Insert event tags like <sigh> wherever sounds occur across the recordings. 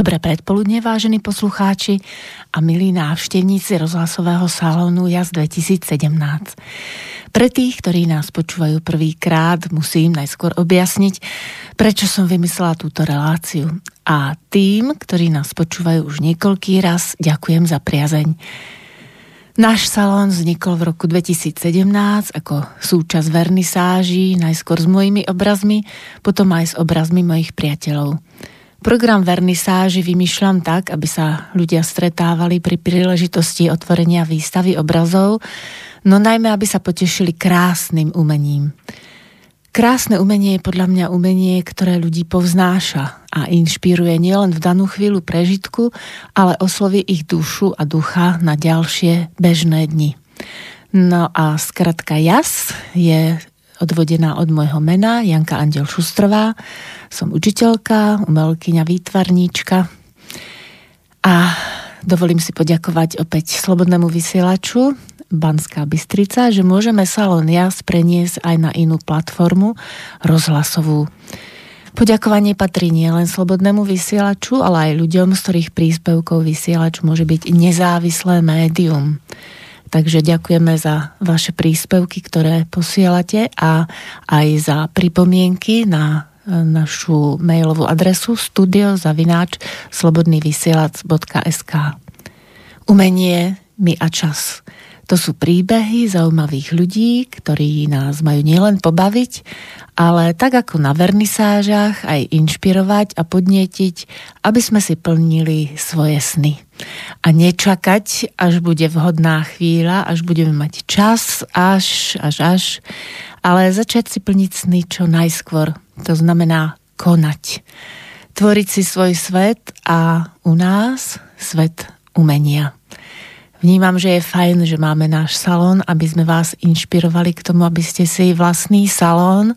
Dobré predpoludne, vážení poslucháči a milí návštevníci rozhlasového salónu JAS 2017. Pre tých, ktorí nás počúvajú prvýkrát, musím najskôr objasniť, prečo som vymyslela túto reláciu. A tým, ktorí nás počúvajú už niekoľký raz, ďakujem za priazeň. Náš salón vznikol v roku 2017 ako súčasť vernisáží, najskôr s mojimi obrazmi, potom aj s obrazmi mojich priateľov. Program vernisáži vymýšľam tak, aby sa ľudia stretávali pri príležitosti otvorenia výstavy obrazov, no najmä aby sa potešili krásnym umením. Krásne umenie je podľa mňa umenie, ktoré ľudí povznáša a inšpiruje nielen v danú chvíľu prežitku, ale osloví ich dušu a ducha na ďalšie bežné dni. No a skratka JAS je odvodená od môjho mena, Janka Andel Šustrová. Som učiteľka, umelkyňa, výtvarníčka a dovolím si poďakovať opäť Slobodnému vysielaču Banská Bystrica, že môžeme Salon Jas preniesť aj na inú platformu rozhlasovú. Poďakovanie patrí nielen slobodnému vysielaču, ale aj ľuďom, z ktorých príspevkov vysielač môže byť nezávislé médium. Takže ďakujeme za vaše príspevky, ktoré posielate a aj za pripomienky na e, našu mailovú adresu studiozavináč slobodnývysielac.sk Umenie, my a čas. To sú príbehy zaujímavých ľudí, ktorí nás majú nielen pobaviť, ale tak ako na vernisážach aj inšpirovať a podnietiť, aby sme si plnili svoje sny. A nečakať, až bude vhodná chvíľa, až budeme mať čas, až, až, až, ale začať si plniť sny čo najskôr. To znamená konať. Tvoriť si svoj svet a u nás svet umenia. Vnímam, že je fajn, že máme náš salón, aby sme vás inšpirovali k tomu, aby ste si vlastný salón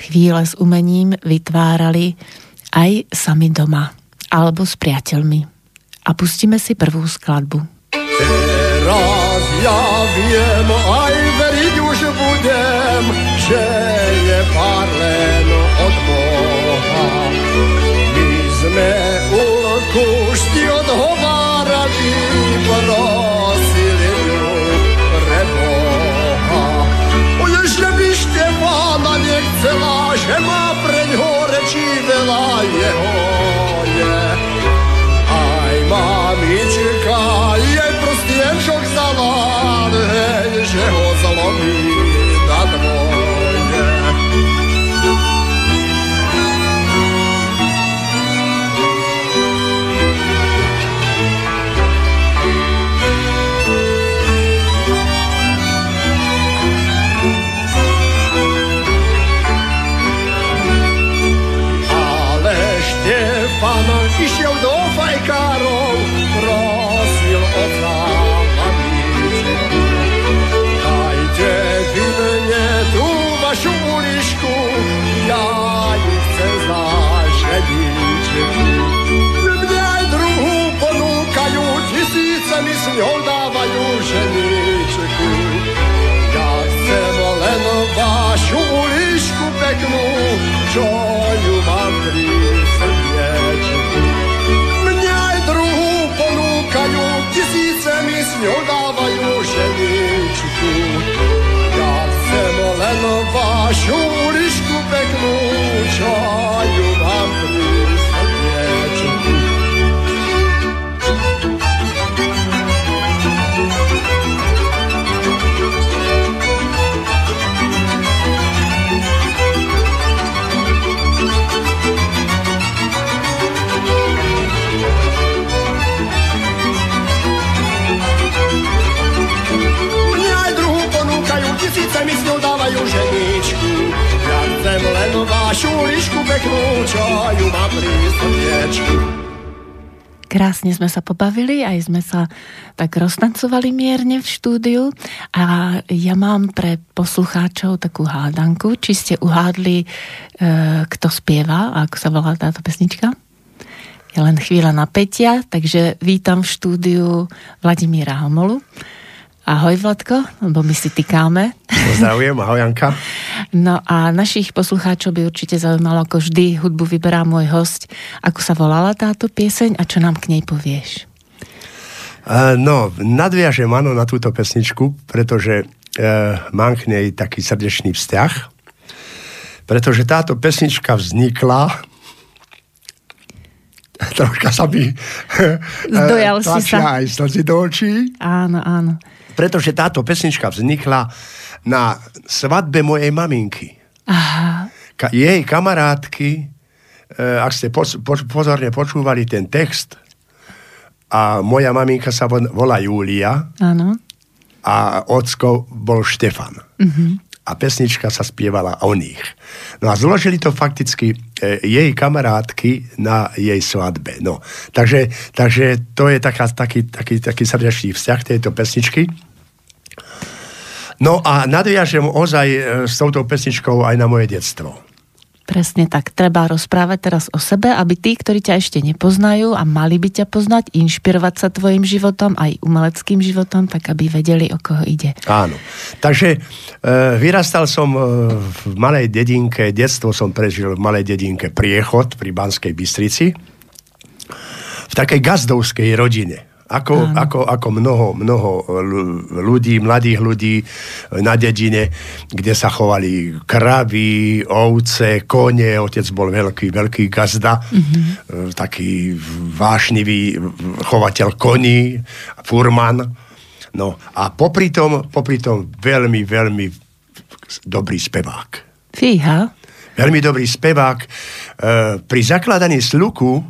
chvíle s umením vytvárali aj sami doma alebo s priateľmi. A pustíme si prvú skladbu. Teraz ja viem, aj veriť už budem, že je pár len od Boha. My sme ulku odhovárali, pro djela Jehoje Aj mamička je prostjenčok zalade Že ho zalomi. Ňou dávajú ženičku. Ja chcem len vašu ulišku peknú, čo ju mám pri srdiečku. Mne aj druhú ponúkajú, tisíce mi s ňou dávajú ženičku. Ja chcem len vašu ulišku peknú, čo ju lišku peknú, čo ju má pri Krásne sme sa pobavili, aj sme sa tak roztancovali mierne v štúdiu a ja mám pre poslucháčov takú hádanku, či ste uhádli, e, kto spieva a ako sa volá táto pesnička. Je len chvíľa napätia, takže vítam v štúdiu Vladimíra Homolu. Ahoj Vladko, lebo my si tykáme. Pozdravujem, ahoj Janka. No a našich poslucháčov by určite zaujímalo, ako vždy hudbu vyberá môj host. Ako sa volala táto pieseň a čo nám k nej povieš? Uh, no, nadviažem áno na túto pesničku, pretože uh, mám k nej taký srdečný vzťah. Pretože táto pesnička vznikla <laughs> troška sa mi <laughs> Zdojal si sa. aj slzy do očí. Áno, áno. Pretože táto pesnička vznikla na svadbe mojej maminky. Aha. Ka- jej kamarátky, e, ak ste pozorne počúvali ten text, a moja maminka sa vo- volá Júlia Áno. a ocko bol Štefan. A pesnička sa spievala o nich. No a zložili to fakticky e, jej kamarátky na jej svadbe. No, takže, takže to je taká, taký, taký, taký srdečný vzťah tejto pesničky. No a nadviažem ozaj e, s touto pesničkou aj na moje detstvo. Presne tak. Treba rozprávať teraz o sebe, aby tí, ktorí ťa ešte nepoznajú a mali by ťa poznať, inšpirovať sa tvojim životom, aj umeleckým životom, tak aby vedeli, o koho ide. Áno. Takže e, vyrastal som e, v malej dedinke, detstvo som prežil v malej dedinke Priechod pri Banskej Bystrici, v takej gazdovskej rodine. Ako, ako, ako mnoho, mnoho ľu- ľudí, mladých ľudí na dedine, kde sa chovali kravy, ovce, kone, otec bol veľký, veľký gazda, mm-hmm. taký vášnivý chovateľ koní, furman. No a popri tom, popri tom veľmi, veľmi dobrý spevák. Fíha. Veľmi dobrý spevák. E, pri zakladaní sluku,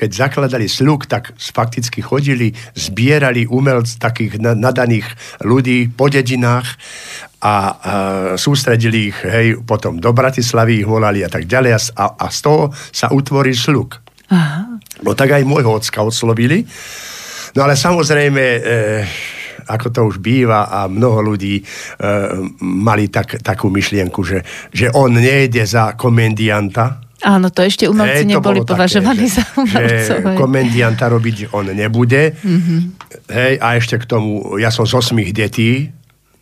keď zakladali sluk, tak fakticky chodili, zbierali umelc takých na- nadaných ľudí po dedinách a e, sústredili ich, hej, potom do Bratislavy ich volali a tak ďalej a, a, a z toho sa utvoril sluk. Aha. No tak aj môjho ocka oslovili. No ale samozrejme, e, ako to už býva a mnoho ľudí e, mali tak, takú myšlienku, že, že on nejde za komendianta. Áno, to ešte umelci Hej, neboli považovaní také, za umelcov. Že komendianta robiť on nebude. Mhm. Mm-hmm. Hej, a ešte k tomu, ja som z osmých detí,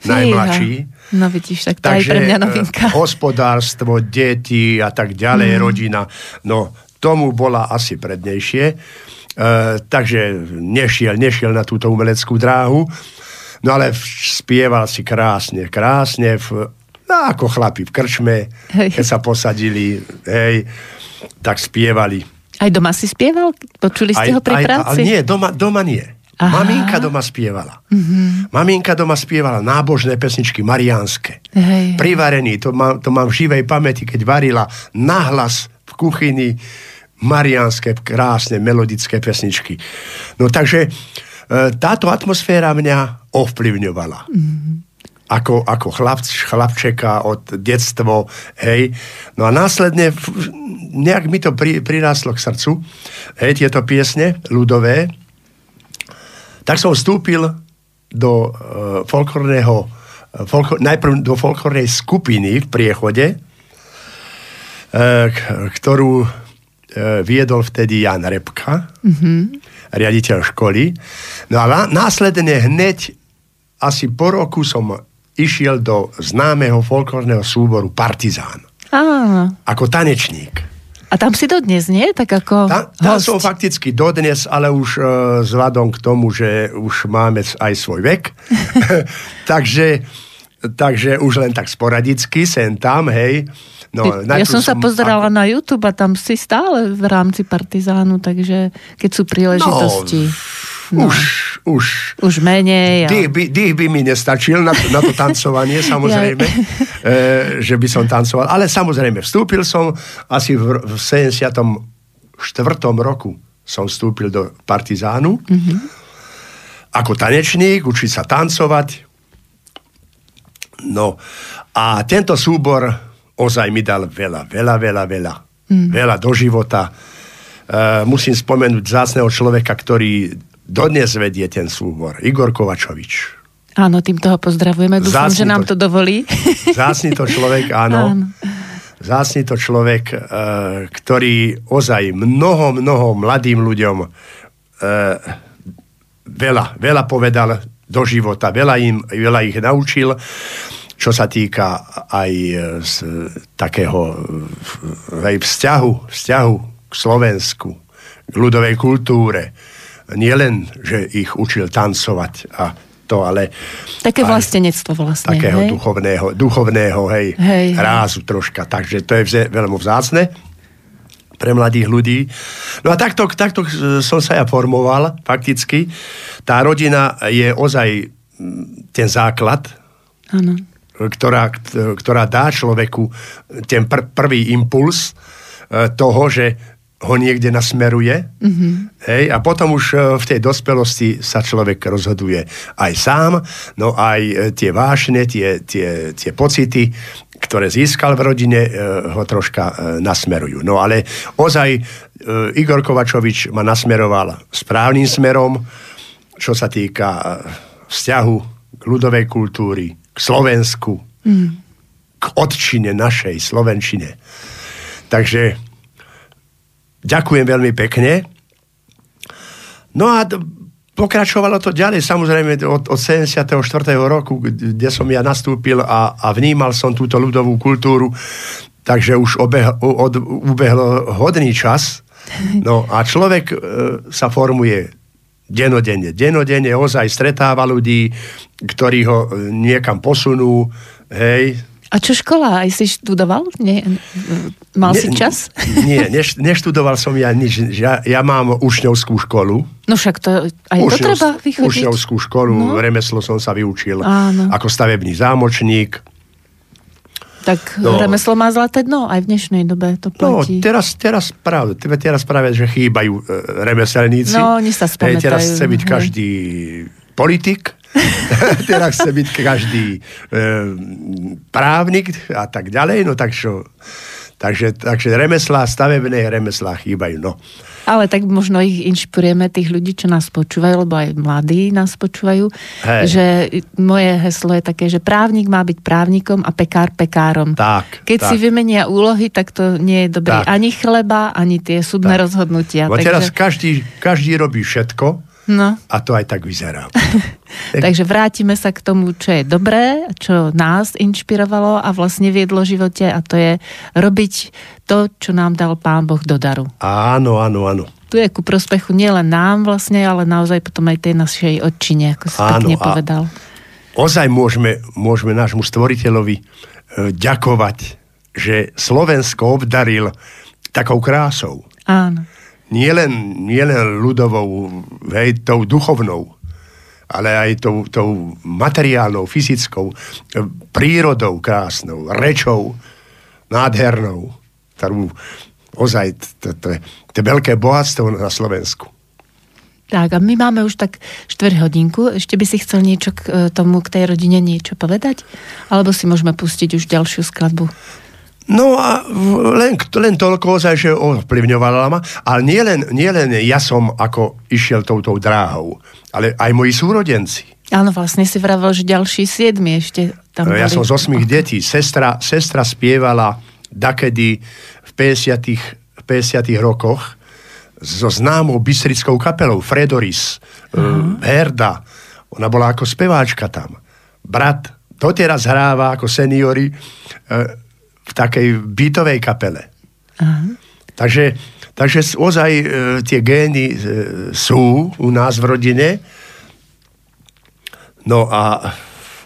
najmladší. No vidíš, tak to je aj pre mňa novinka. e, hospodárstvo, deti a tak ďalej, mm. rodina, no tomu bola asi prednejšie. E, takže nešiel, nešiel na túto umeleckú dráhu, no ale spieval si krásne, krásne, v, no, ako chlapi v krčme, Hej. keď sa posadili, hej, tak spievali. Aj doma si spieval? Počuli ste ho pri práci? ale nie, doma, doma nie. Aha. Maminka doma spievala. Mm-hmm. Maminka doma spievala nábožné pesničky mariánske. Hej. Privarený, to mám, to mám v živej pamäti, keď varila nahlas v kuchyni mariánske, krásne, melodické pesničky. No takže e, táto atmosféra mňa ovplyvňovala. Mm-hmm. Ako, ako chlap, chlapčeka od detstvo, hej. No a následne nejak mi to pri, priráslo k srdcu, hej, tieto piesne ľudové, tak som vstúpil do uh, folklórneho, uh, folklor, najprv do folklórnej skupiny v priechode, uh, k, ktorú uh, viedol vtedy Jan Repka, mm-hmm. riaditeľ školy. No a následne hneď asi po roku som išiel do známeho folklórneho súboru Partizán Áno. ako tanečník. A tam si dodnes, nie? Tak ako Tam, tam host. som fakticky dodnes, ale už vzhľadom k tomu, že už máme aj svoj vek. <laughs> takže, takže už len tak sporadicky, sem tam, hej. No, ja som sa pozerala na YouTube a tam si stále v rámci Partizánu, takže keď sú príležitosti. No, už, už. Už menej. A... Dých by, dých by mi nestačil na, to- na to tancovanie, <laughs> samozrejme, e, že by som tancoval. Ale samozrejme, vstúpil som asi v, v 74. roku som vstúpil do Partizánu. Mm-hmm. Ako tanečník, učiť sa tancovať. No a tento súbor ozaj mi dal veľa, veľa, veľa, veľa. Mm. Veľa do života. Uh, musím spomenúť zácného človeka, ktorý dodnes vedie ten súbor. Igor Kovačovič. Áno, týmto ho pozdravujeme. Dúfam, že nám to- to dovolí. <laughs> Zácný to človek, áno. Áno. Zácný to človek, uh, ktorý ozaj mnoho, mnoho mladým ľuďom uh, veľa, veľa povedal do života, veľa, im, veľa ich naučil. čo sa týka aj z takého aj vzťahu, vzťahu k Slovensku, k ľudovej kultúre. Nie len, že ich učil tancovať a to, ale... Také vlastenectvo vlastne, Takého hej? duchovného, duchovného, hej, Hej, rázu troška. Takže to je vze, veľmi vzácne pre mladých ľudí. No a takto, takto som sa ja formoval, fakticky. Tá rodina je ozaj mm, ten základ, Áno. ktorá, ktorá dá človeku ten pr- prvý impuls e, toho, že ho niekde nasmeruje. Mm-hmm. Hej, a potom už e, v tej dospelosti sa človek rozhoduje aj sám, no aj e, tie vášne, tie, tie, tie pocity, ktoré získal v rodine, e, ho troška nasmerujú. No ale ozaj Igor Kovačovič ma nasmeroval správnym smerom, čo sa týka vzťahu k ľudovej kultúry, k Slovensku, mm. k odčine našej Slovenčine. Takže ďakujem veľmi pekne. No a pokračovalo to ďalej, samozrejme od, od 74. roku, kde som ja nastúpil a, a vnímal som túto ľudovú kultúru, takže už ubehlo hodný čas. No a človek e, sa formuje denodenne. Denodenne ozaj stretáva ľudí, ktorí ho e, niekam posunú, hej, A čo škola? Aj si študoval? Nie, mal si čas? <laughs> Nie, neš, neštudoval som ja nič. Ja, ja mám učňovskú školu. No však to, aj to treba vychodiť. Učňovskú školu, no. remeslo som sa vyučil Áno. ako stavebný zámočník. Tak No. remeslo má zlaté dno, aj v dnešnej dobe to No, platí. teraz, teraz, práve, teraz práve, že chýbajú e, remeselníci. No, oni sa Hej, Teraz spamätajú, chce byť hej. každý politik, <laughs> teraz chce byť každý e, právnik a tak ďalej, no tak čo, takže, takže remeslá, stavebné remeslá chýbajú, no. Ale tak možno ich inšpirujeme, tých ľudí, čo nás počúvajú, lebo aj mladí nás počúvajú, Hej. že moje heslo je také, že právnik má byť právnikom a pekár pekárom. Tak, Keď tak. si vymenia úlohy, tak to nie je dobré. Tak. Ani chleba, ani tie súdne Tak. rozhodnutia. Bo takže, teraz každý, každý robí všetko no, a to aj tak vyzerá. <laughs> takže vrátime sa k tomu, čo je dobré, čo nás inšpirovalo a vlastne viedlo živote a to je robiť to, čo nám dal Pán Boh do daru. Áno, áno, áno. tu je ku prospechu nielen nám vlastne, ale naozaj potom aj tej našej odčine, ako si Áno, pekne povedal. Ozaj môžeme, môžeme nášmu stvoriteľovi e, ďakovať, že Slovensko obdaril takou krásou. Áno. Nielen, nielen ľudovou, hej, tou duchovnou, ale aj tou, tou materiálnou, fyzickou, e, prírodou krásnou, rečou nádhernou, ktorú ozaj, to, je, veľké bohatstvo na Slovensku. Tak a my máme už tak štvrť hodinku. Ešte by si chcel niečo k e, tomu, k tej rodine niečo povedať? Alebo si môžeme pustiť už ďalšiu skladbu? No a len, len toľko ozaj, že ovplyvňovala ma, ale nie len, nie len ja som ako išiel touto dráhou, ale aj moji súrodenci. Áno, vlastne si vravel, že ďalší siedmi ešte tam ja boli. som z osmých detí. Sestra, sestra spievala dakedy v 50 v 50 rokoch so známou bystrickou kapelou Fredoris, uh, Herda. Ona bola ako speváčka tam. Brat doteraz hráva ako seniory uh, v takej bytovej kapele. Aha. Takže, takže ozaj e, tie gény e, sú u nás v rodine. No a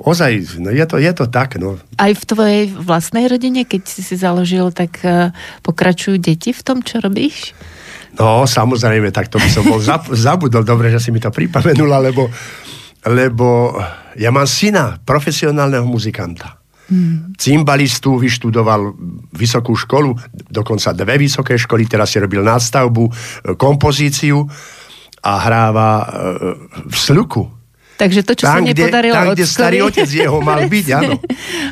ozaj, no je to, je to tak, no. Aj v tvojej vlastnej rodine, keď si si založil, tak e, pokračujú deti v tom, čo robíš? No, samozrejme, tak to by som bol zab- <laughs> zabudol. Dobre, že si mi to pripomenula, lebo, lebo ja mám syna, profesionálneho muzikanta. Hmm. Cymbalistu, vyštudoval vysokú školu, dokonca dve vysoké školy, teraz si robil nástavbu, e, kompozíciu a hráva e, v sluku. Takže to, čo sa nepodarilo tam, kde starý otec jeho mal <laughs> byť, áno.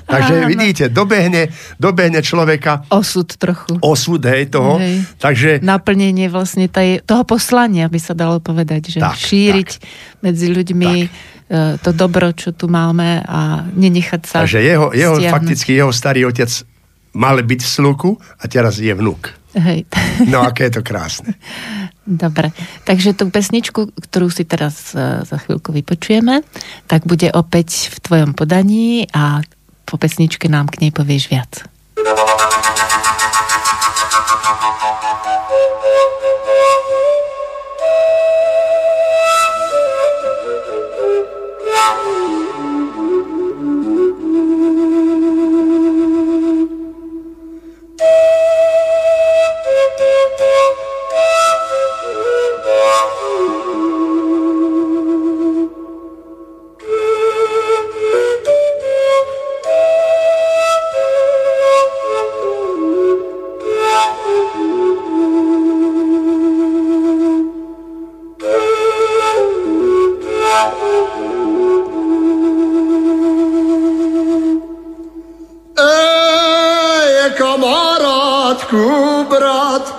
Takže Áno. vidíte, dobehne, dobehne človeka Osud trochu. osud, hej, toho. Hej. Takže naplnenie vlastne tej, toho poslania, by sa dalo povedať, že Tak, šíriť medzi ľuďmi e, to dobro, čo tu máme a nenechať sa Takže jeho, jeho stiahnuť. fakticky jeho starý otec mal byť v sluku a teraz je vnúk. Hej. No aké je to krásne. <laughs> Dobre, takže tú pesničku, ktorú si teraz e, za chvíľku vypočujeme, tak bude opäť v tvojom podaní a po pesničke nám k nej povieš viac.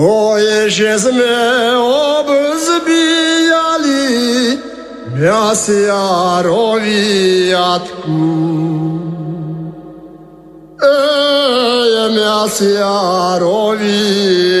Oje žezme obzbijali, mjasja rovijatku. Eje mjasja rovijatku.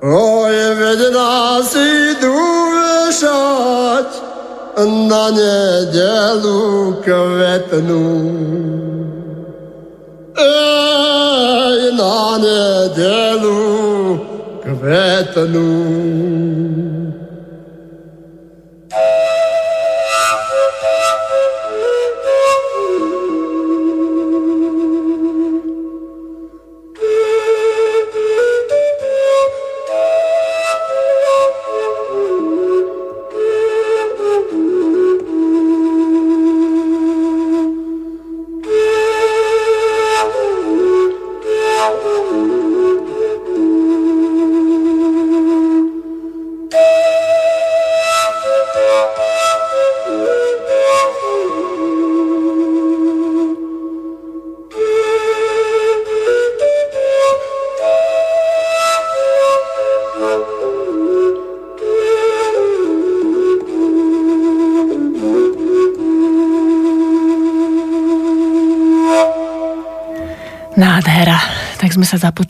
Ой, ведь нас и душать на неделю кветну. Эй, на неделю кветну.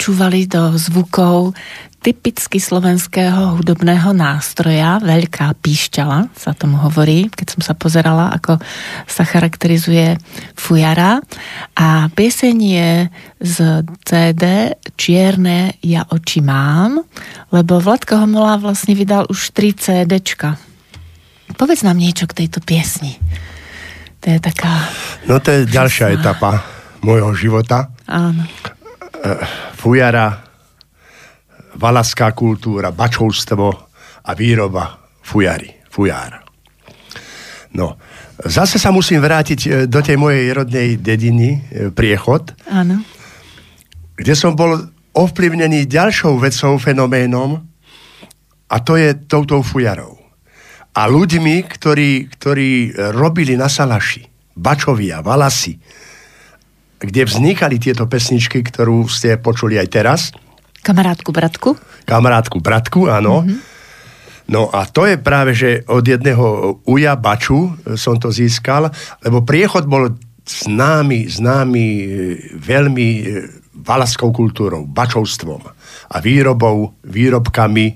Započúvali do zvukov typicky slovenského hudobného nástroja, veľká píšťala sa tomu hovorí, keď som sa pozerala, ako sa charakterizuje fujara. A pieseň je z CD Čierne ja oči mám, lebo Vladko Homola vlastne vydal už 3 CDčka. Povedz nám niečo k tejto piesni. To je taká... No to je ďalšia etapa môjho života. Áno. Eh, fujara, valaská kultúra, bačovstvo a výroba fujary, fujára. No, zase sa musím vrátiť eh, do tej mojej rodnej dediny, eh, Priechod, Áno. kde som bol ovplyvnený ďalšou vecou, fenoménom a to je touto fujarou. A ľuďmi, ktorí, ktorí robili na Salaši, Bačovia, Valasy, kde vznikali tieto pesničky, ktorú ste počuli aj teraz. Kamarátku, bratku? Kamarátku, bratku, áno. Mm-hmm. No a to je práve, že od jedného Uja Baču som to získal, lebo priechod bol známy, známy e, veľmi e, valaskou kultúrou, bačovstvom a výrobou, výrobkami,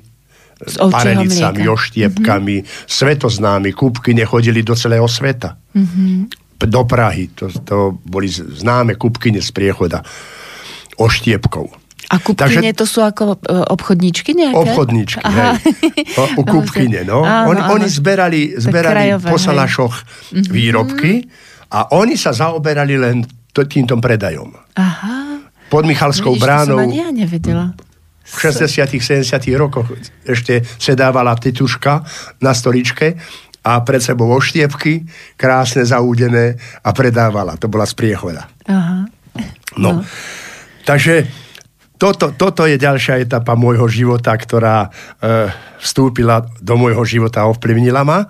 ovčieho parenicami, mlieka. oštiepkami, mm-hmm. svetoznámi, kúpky nechodili do celého sveta. Mm-hmm. Do Prahy, to, to boli známe kúpkyne z priechoda oštiepkov. A kupkyne to sú ako e, obchodníčky nejaké? Obchodníčky, Aha. hej. <laughs> O, u kúpkyne, no. Áno, oni, áno. oni zberali, zberali krajové, po hej. Mhm. salašoch výrobky a oni sa zaoberali len to, týmto predajom. Aha. Pod Michalskou Vidíš, bránou To som ani ja nevedela. v 60 70 rokoch ešte sedávala tetuška na stoličke a pred sebou oštiepky, krásne zaúdené a predávala. To bola z priechoda. Aha. No. Takže toto, toto je ďalšia etapa môjho života, ktorá e, vstúpila do môjho života a ovplyvnila ma.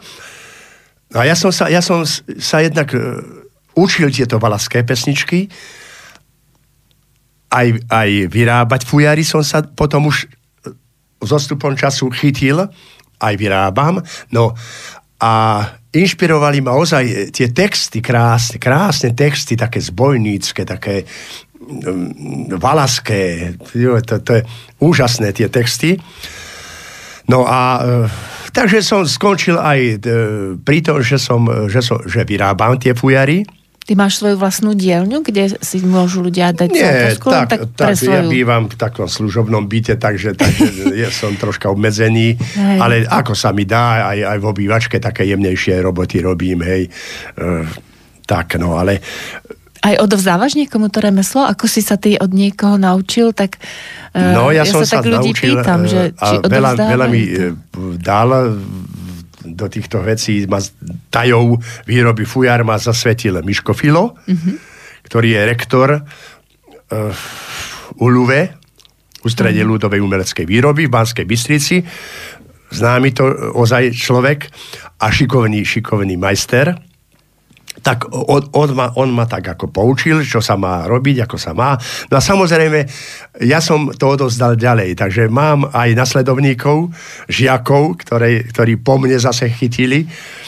A ja som sa, ja som sa jednak e, učil tieto valaské pesničky, aj, aj vyrábať fujary som sa potom už e, s odstupom času chytil, aj vyrábam. No a inšpirovali ma ozaj e, tie texty, krásne, krásne texty, také zbojnícke, také mm, valaské, to, to je úžasné tie texty. No a e, takže som skončil aj e, pri tom, že, som, že, som, že vyrábam tie fujary. Ty máš svoju vlastnú dielňu, kde si môžu ľudia dať Nie, len tak, tak ja svoju. bývam v takom služobnom byte, takže, takže <laughs> ja som troška obmedzený, Hej. ale ako sa mi dá, aj, aj v obývačke také jemnejšie roboty robím, hej. E, tak, no, ale Aj odovzdávaš niekomu to remeslo? Ako si sa ty od niekoho naučil, tak eh, No, ja, ja som sa tak ľudí naučil, pýtam, e, že či veľa, veľa mi e, dal do týchto vecí, ma tajov výroby fujar ma zasvetil Miško Filo, Mhm. ktorý je rektor e, u ústredie Mhm. ľudovej umeleckej výroby v Banskej Bystrici. Známy to ozaj človek a šikovný, šikovný majster tak on, on, ma, on ma tak ako poučil, čo sa má robiť, ako sa má. No a samozrejme, ja som to odozdal ďalej, takže mám aj nasledovníkov, žiakov, ktoré, ktorí po mne zase chytili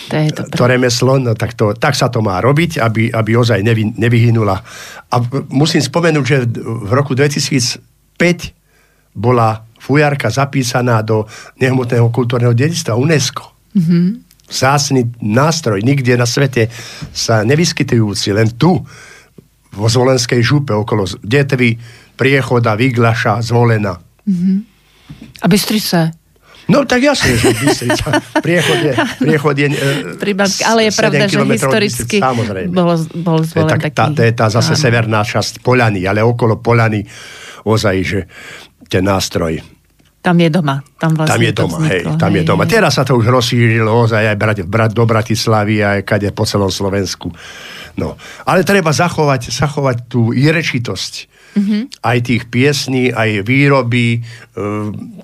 To je dobré. to remeslo, no tak, to, tak sa to má robiť, aby, aby ozaj nevy, nevyhynula. A musím spomenúť, že v roku 2005 bola fujarka zapísaná do nehmotného kultúrneho dedictva UNESCO. Mm-hmm. Vzácný nástroj, nikde na svete sa nevyskytujúci, len tu, vo Zvolenskej župe, okolo Detvy, Priechoda, Vyglaša, Zvolena. A Bystrice. No tak jasne, že Bystrica. <laughs> Priechod je, priechod je e, Pri Banske, ale je pravda, 7 že historicky samozrejme. bol, bol To je, zvolen tak, taký... tá, to je tá zase áno. severná časť Polany, ale okolo Polany ozaj, že ten nástroj. Tam je doma. Tam, vlastne Tam je doma, vzniklo, hej, tam je doma. Teraz sa to už rozšírilo ozaj aj brať, brať do Bratislavy aj kade po celom Slovensku. No. Ale treba zachovať, zachovať tú irečitosť. Mhm. Mm-hmm. Aj tých piesní, aj výroby e,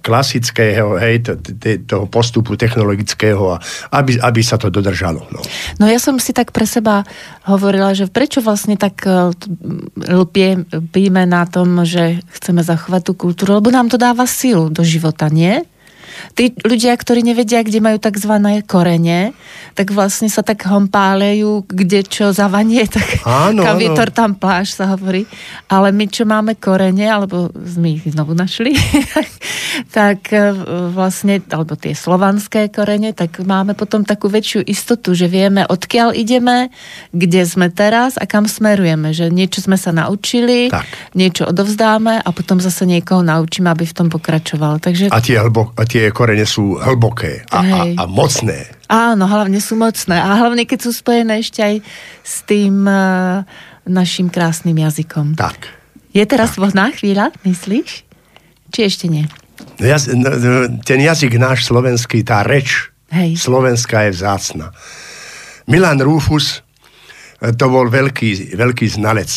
klasického, hej, to, to, toho postupu technologického, a aby, aby sa to dodržalo. No. No ja som si tak pre seba hovorila, že prečo vlastne tak eh, lpie, píme na tom, že chceme zachovať tú kultúru, lebo nám to dáva silu do života, nie? Tí ľudia, ktorí nevedia, kde majú tzv. korene, tak vlastne sa tak hompálejú, kde čo zavanie, <laughs> tak Áno, kam vietor tam pláž sa hovorí. Ale my, čo máme korene, alebo sme ich znovu našli, <laughs> tak eh, vlastne, alebo tie slovanské korene, tak máme potom takú väčšiu istotu, že vieme, odkiaľ ideme, kde sme teraz a kam smerujeme. Že niečo sme sa naučili, Tak. niečo odovzdáme a potom zase niekoho naučíme, aby v tom pokračoval. Takže A tie, hlbo, a tie korene sú hlboké a, a, a mocné. Áno, hlavne sú mocné. A hlavne, keď sú spojené ešte aj s tým uh, našim krásnym jazykom. Tak. Je teraz vhodná chvíľa, myslíš? Či ešte nie? Jaz, ten jazyk náš slovenský, tá reč Hej. slovenská je vzácna. Milan Rufus e, to bol veľký, veľký znalec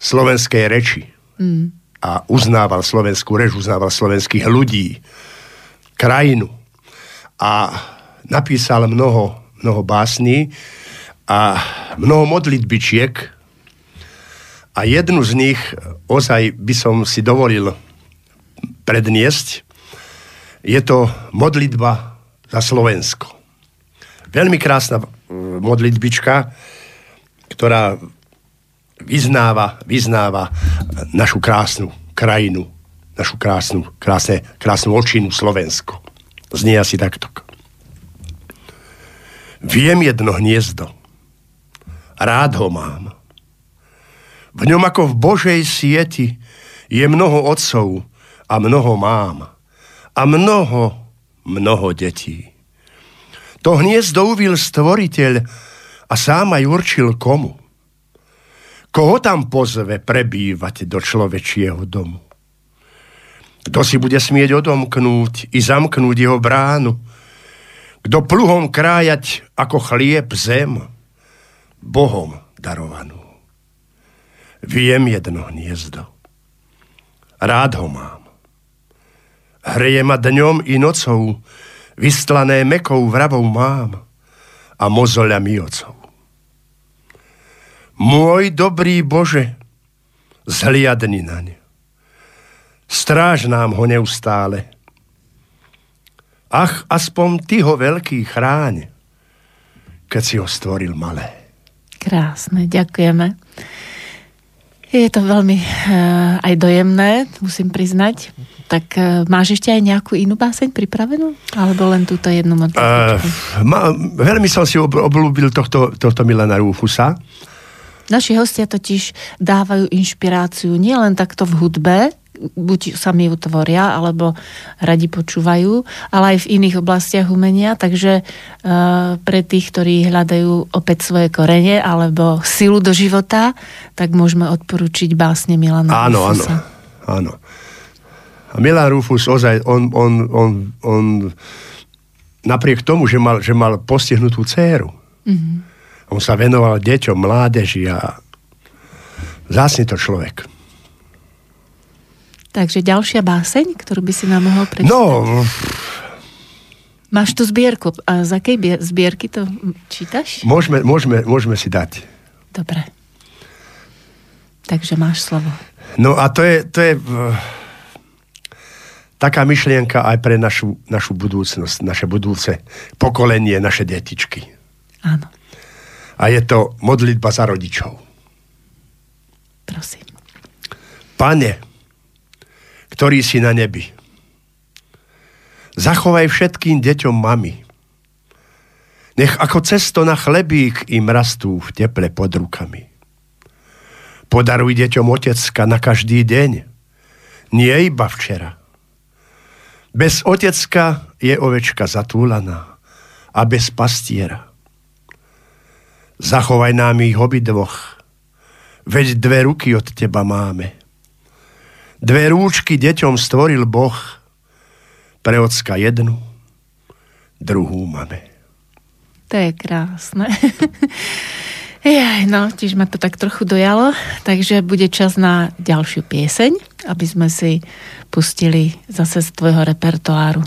slovenskej reči. Mm. A uznával slovenskú reč, uznával slovenských ľudí, krajinu. A napísal mnoho, mnoho básní a mnoho modlitbičiek a jednu z nich ozaj by som si dovolil predniesť. Je to modlitba za Slovensko. Veľmi krásna e, modlitbička, ktorá vyznáva, vyznáva našu krásnu krajinu, našu krásnu, krásne, krásnu očinu Slovensko. Znie asi takto. Viem jedno hniezdo. Rád ho mám. V ňom ako v Božej sieti je mnoho otcov a mnoho mám. A mnoho, mnoho detí. To hniezdo uvil stvoriteľ a sám aj určil komu. Koho tam pozve prebývať do človečieho domu? Kto si bude smieť odomknúť i zamknúť jeho bránu? Kto pluhom krájať ako chlieb zem, Bohom darovanú? Viem jedno hniezdo. Rád ho mám. Hreje ma dňom i nocou, vystlané mekou vravou mám a mozoľami ocov. Môj dobrý Bože, zhliadni na ne. Stráž nám ho neustále. Ach, aspoň ty ho veľký chráň, keď si ho stvoril malé. Krásne, ďakujeme. Je to veľmi uh, aj dojemné, musím priznať. Tak uh, máš ešte aj nejakú inú báseň pripravenú? Alebo len túto jednu uh, ma, Veľmi som si obľúbil tohto, tohto Milana Rúfusa. Naši hostia totiž dávajú inšpiráciu nielen takto v hudbe, buď sami ju tvoria, alebo radi počúvajú, ale aj v iných oblastiach umenia, takže uh, pre tých, ktorí hľadajú opäť svoje korene alebo silu do života, tak môžeme odporučiť básne Milana Áno, Rufusa. áno, áno. A Milan Rufus, ozaj, on, on, on, on napriek tomu, že mal, že mal postihnutú dceru, mm-hmm on sa venoval deťom, mládeži a zásne to človek. Takže ďalšia báseň, ktorú by si nám mohol prečítať? No... Máš tu zbierku. A z akej zbierky to čítaš? Môžeme, môžeme, môžeme si dať. Dobre. Takže máš slovo. No a to je, to je uh, taká myšlienka aj pre našu, našu budúcnosť, naše budúce pokolenie, naše detičky. Áno a je to modlitba za rodičov. Prosím. Pane, ktorý si na nebi, zachovaj všetkým deťom mami. Nech ako cesto na chlebík im rastú v teple pod rukami. Podaruj deťom otecka na každý deň, nie iba včera. Bez otecka je ovečka zatúlaná a bez pastiera Zachovaj nám ich obidvoch, veď dve ruky od teba máme. Dve rúčky deťom stvoril Boh, pre ocka jednu, druhú máme. To je krásne. <laughs> Jaj, no, tiež ma to tak trochu dojalo, takže bude čas na ďalšiu pieseň, aby sme si pustili zase z tvojho repertoáru.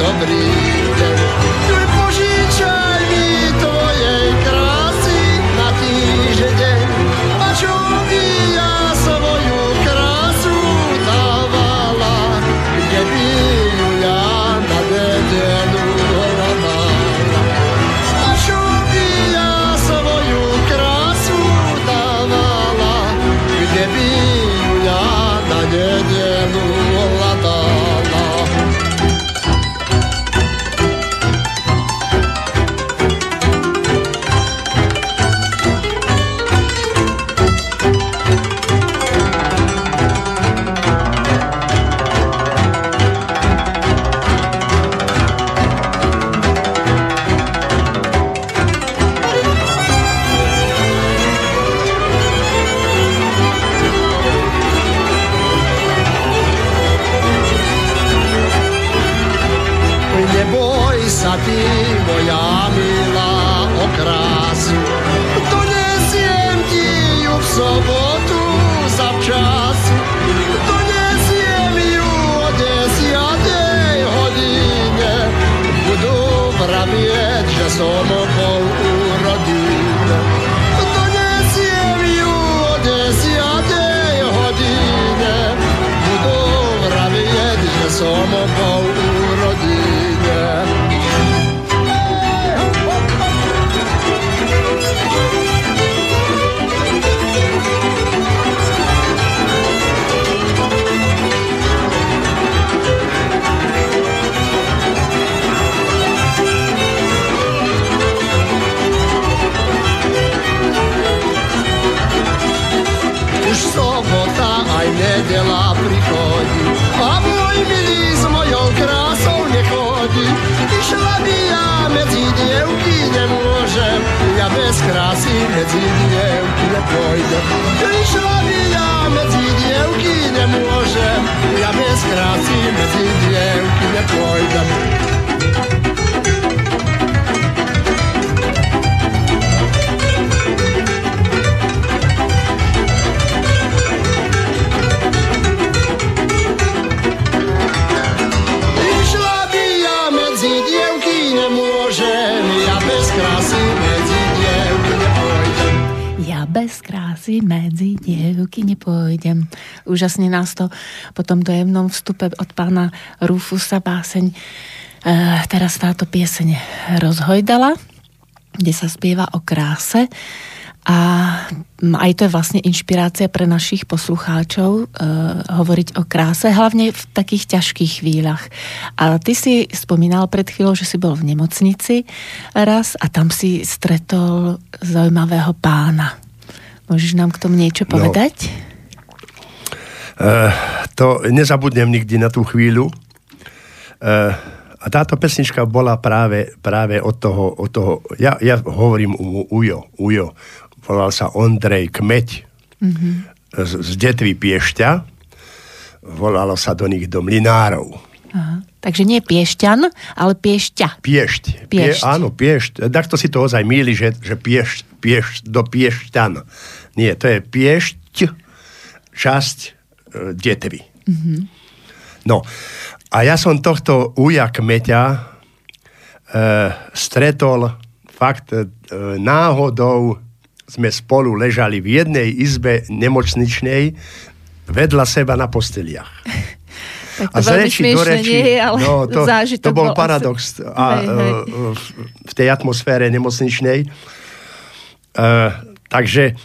Dobrý deň. Nedela prichodí a môj milý s mojou krásou nechodí. Išla by ja medzi dievky nemôžem, ja bez krásy medzi dievky nepôjdem. Išla by ja medzi dievky nemôžem, ja bez krásy medzi dievky nepôjdem. Krásy medzi dievky nepôjdem. Úžasne nás to po tom dojemnom vstupe od pána Rufusa báseň e, teraz táto pieseň rozhojdala, kde sa spieva o kráse a aj to je vlastne inšpirácia pre našich poslucháčov e, hovoriť o kráse, hlavne v takých ťažkých chvíľach. A ty si spomínal pred chvíľou, že si bol v nemocnici raz a tam si stretol zaujímavého pána. Môžeš nám k tomu niečo povedať? Uh, to nezabudnem nikdy na tú chvíľu. Uh, a táto pesnička bola práve, práve od toho, od toho ja, ja hovorím u Ujo, Ujo, volal sa Ondrej Kmeď mm-hmm. z, z Detvy Piešťa, volalo sa do nich do Mlinárov. Aha. Takže nie Piešťan, ale Piešťa. Piešť. Piešť. Pie, áno, Piešť. Takto si to ozaj míli, že, že piešť, piešť do Piešťan. Nie, to je Piešť, časť e, Detvy. Mm-hmm. No, a ja som tohto uja kmeťa e, stretol fakt e, náhodou sme spolu ležali v jednej izbe nemocničnej vedľa seba na posteliach. <laughs> Tak to veľmi smiešne nie je, ale no, to, to bol bol paradox asi- a, Hej, hej. e, v, v tej atmosfére nemocničnej. Uh, takže,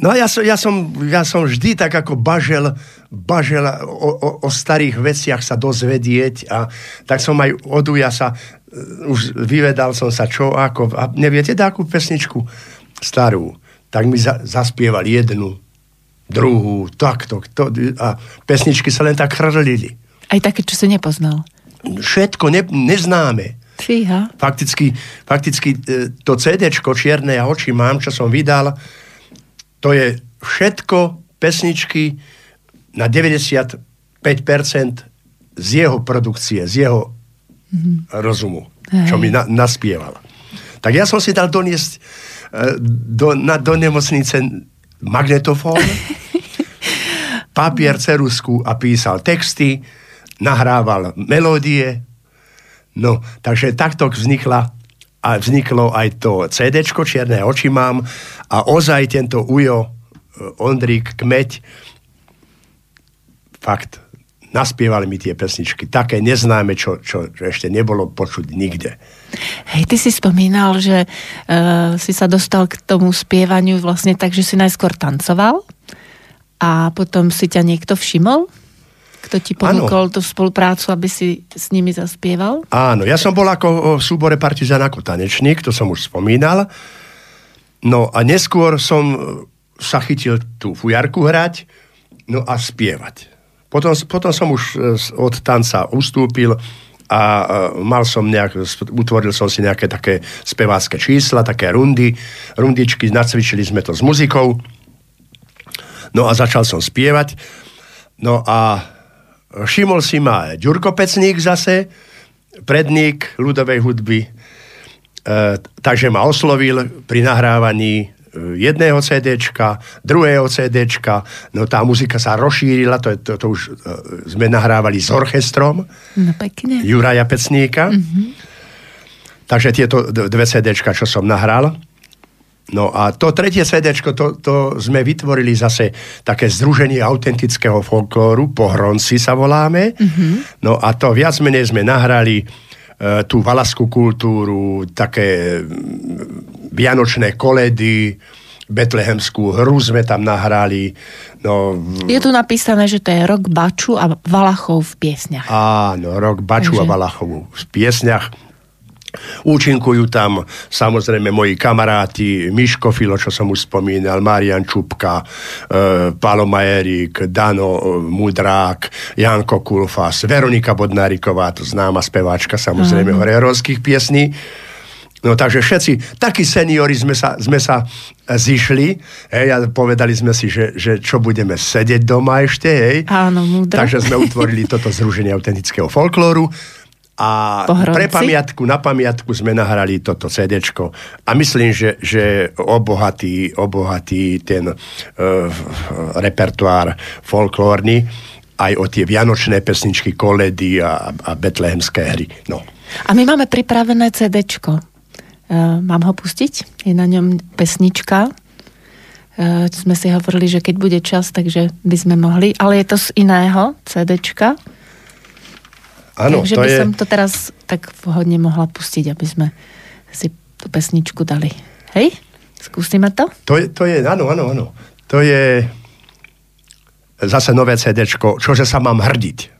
no ja som, ja, som, ja som vždy tak ako bažel, bažel o, o, o starých veciach sa dozvedieť a tak som aj od uja sa, uh, už vyvedal som sa čo, ako, a neviete, takú pesničku starú, tak mi za, zaspieval jednu, druhú, takto, to, a pesničky sa len tak chrlili. Aj také, čo si nepoznal. Všetko ne, neznáme. Fíha. Fakticky, fakticky e, to CD Čierne a oči mám, čo som vydal, to je všetko pesničky na 95% z jeho produkcie, z jeho mm-hmm. rozumu, čo Hej. mi na, naspieval. Tak ja som si dal doniesť e, do, na, do nemocnice magnetofón, <laughs> papier, cerusku a písal texty, nahrával melódie. No, takže takto vznikla a vzniklo aj to CD, Čierne oči mám a ozaj tento Ujo, e, Ondrík, Kmeď, fakt, naspievali mi tie pesničky, také neznáme, čo, čo, ešte nebolo počuť nikde. Hej, ty si spomínal, že uh, si sa dostal k tomu spievaniu vlastne tak, že si najskôr tancoval a potom si ťa niekto všimol? Kto ti ponúkol tú spoluprácu, aby si s nimi zaspieval? Áno, ja som bol ako v súbore Partizán ako tanečník, to som už spomínal. No a neskôr som e, sa chytil tú fujarku hrať, no a spievať. Potom, potom som už e, od tanca ustúpil a e, mal som nejak, utvoril som si nejaké také spevácké čísla, také rundy, rundičky, nacvičili sme to s muzikou. No a začal som spievať. No a všimol si ma Ďurko Pecník zase, predník ľudovej hudby, e, takže ma oslovil pri nahrávaní e, jedného CDčka, druhého CDčka, no tá muzika sa rozšírila, to, je- to, to už e, sme nahrávali s orchestrom No pekne. Juraja Pecníka. Mm-hmm. Takže tieto dve CDčka, čo som nahral. No a to tretie CD, to, to sme vytvorili zase také združenie autentického folklóru, Pohronci sa voláme. Mm-hmm. No a to viac menej sme nahrali e, tú valaskú kultúru, také mm, vianočné koledy, betlehemskú hru sme tam nahrali. No, je tu napísané, že to je rok Baču a Valachov v piesňach. Áno, rok Baču Takže... a Valachov v piesňach. Účinkujú tam samozrejme moji kamaráti Miško Filo, čo som už spomínal, Marian Čupka, e, Palo Majerík, Dano e, Mudrák, Janko Kulfas, Veronika Bodnáriková, to známa speváčka samozrejme horerovských piesní. No takže všetci, takí seniori sme sa, sme sa zišli, hej, a povedali sme si, že, že čo budeme sedieť doma ešte, hej. Áno, múdro. Takže sme utvorili toto <laughs> zruženie autentického folklóru a Pohronci. pre pamiatku, na pamiatku sme nahrali toto CD a myslím, že, že obohatý, obohatý ten uh, repertoár folklórny aj o tie vianočné pesničky, koledy a, a betlehemské hry. No. A my máme pripravené CD. Uh, mám ho pustiť? Je na ňom pesnička. Uh, sme si hovorili, že keď bude čas, takže by sme mohli. Ale je to z iného CDčka. Áno, Takže to by je... som to teraz tak vhodne mohla pustiť, aby sme si tú pesničku dali. Hej? Skúsime to? To je, to je áno, áno, áno. To je zase nové CD, čože sa mám hrdiť.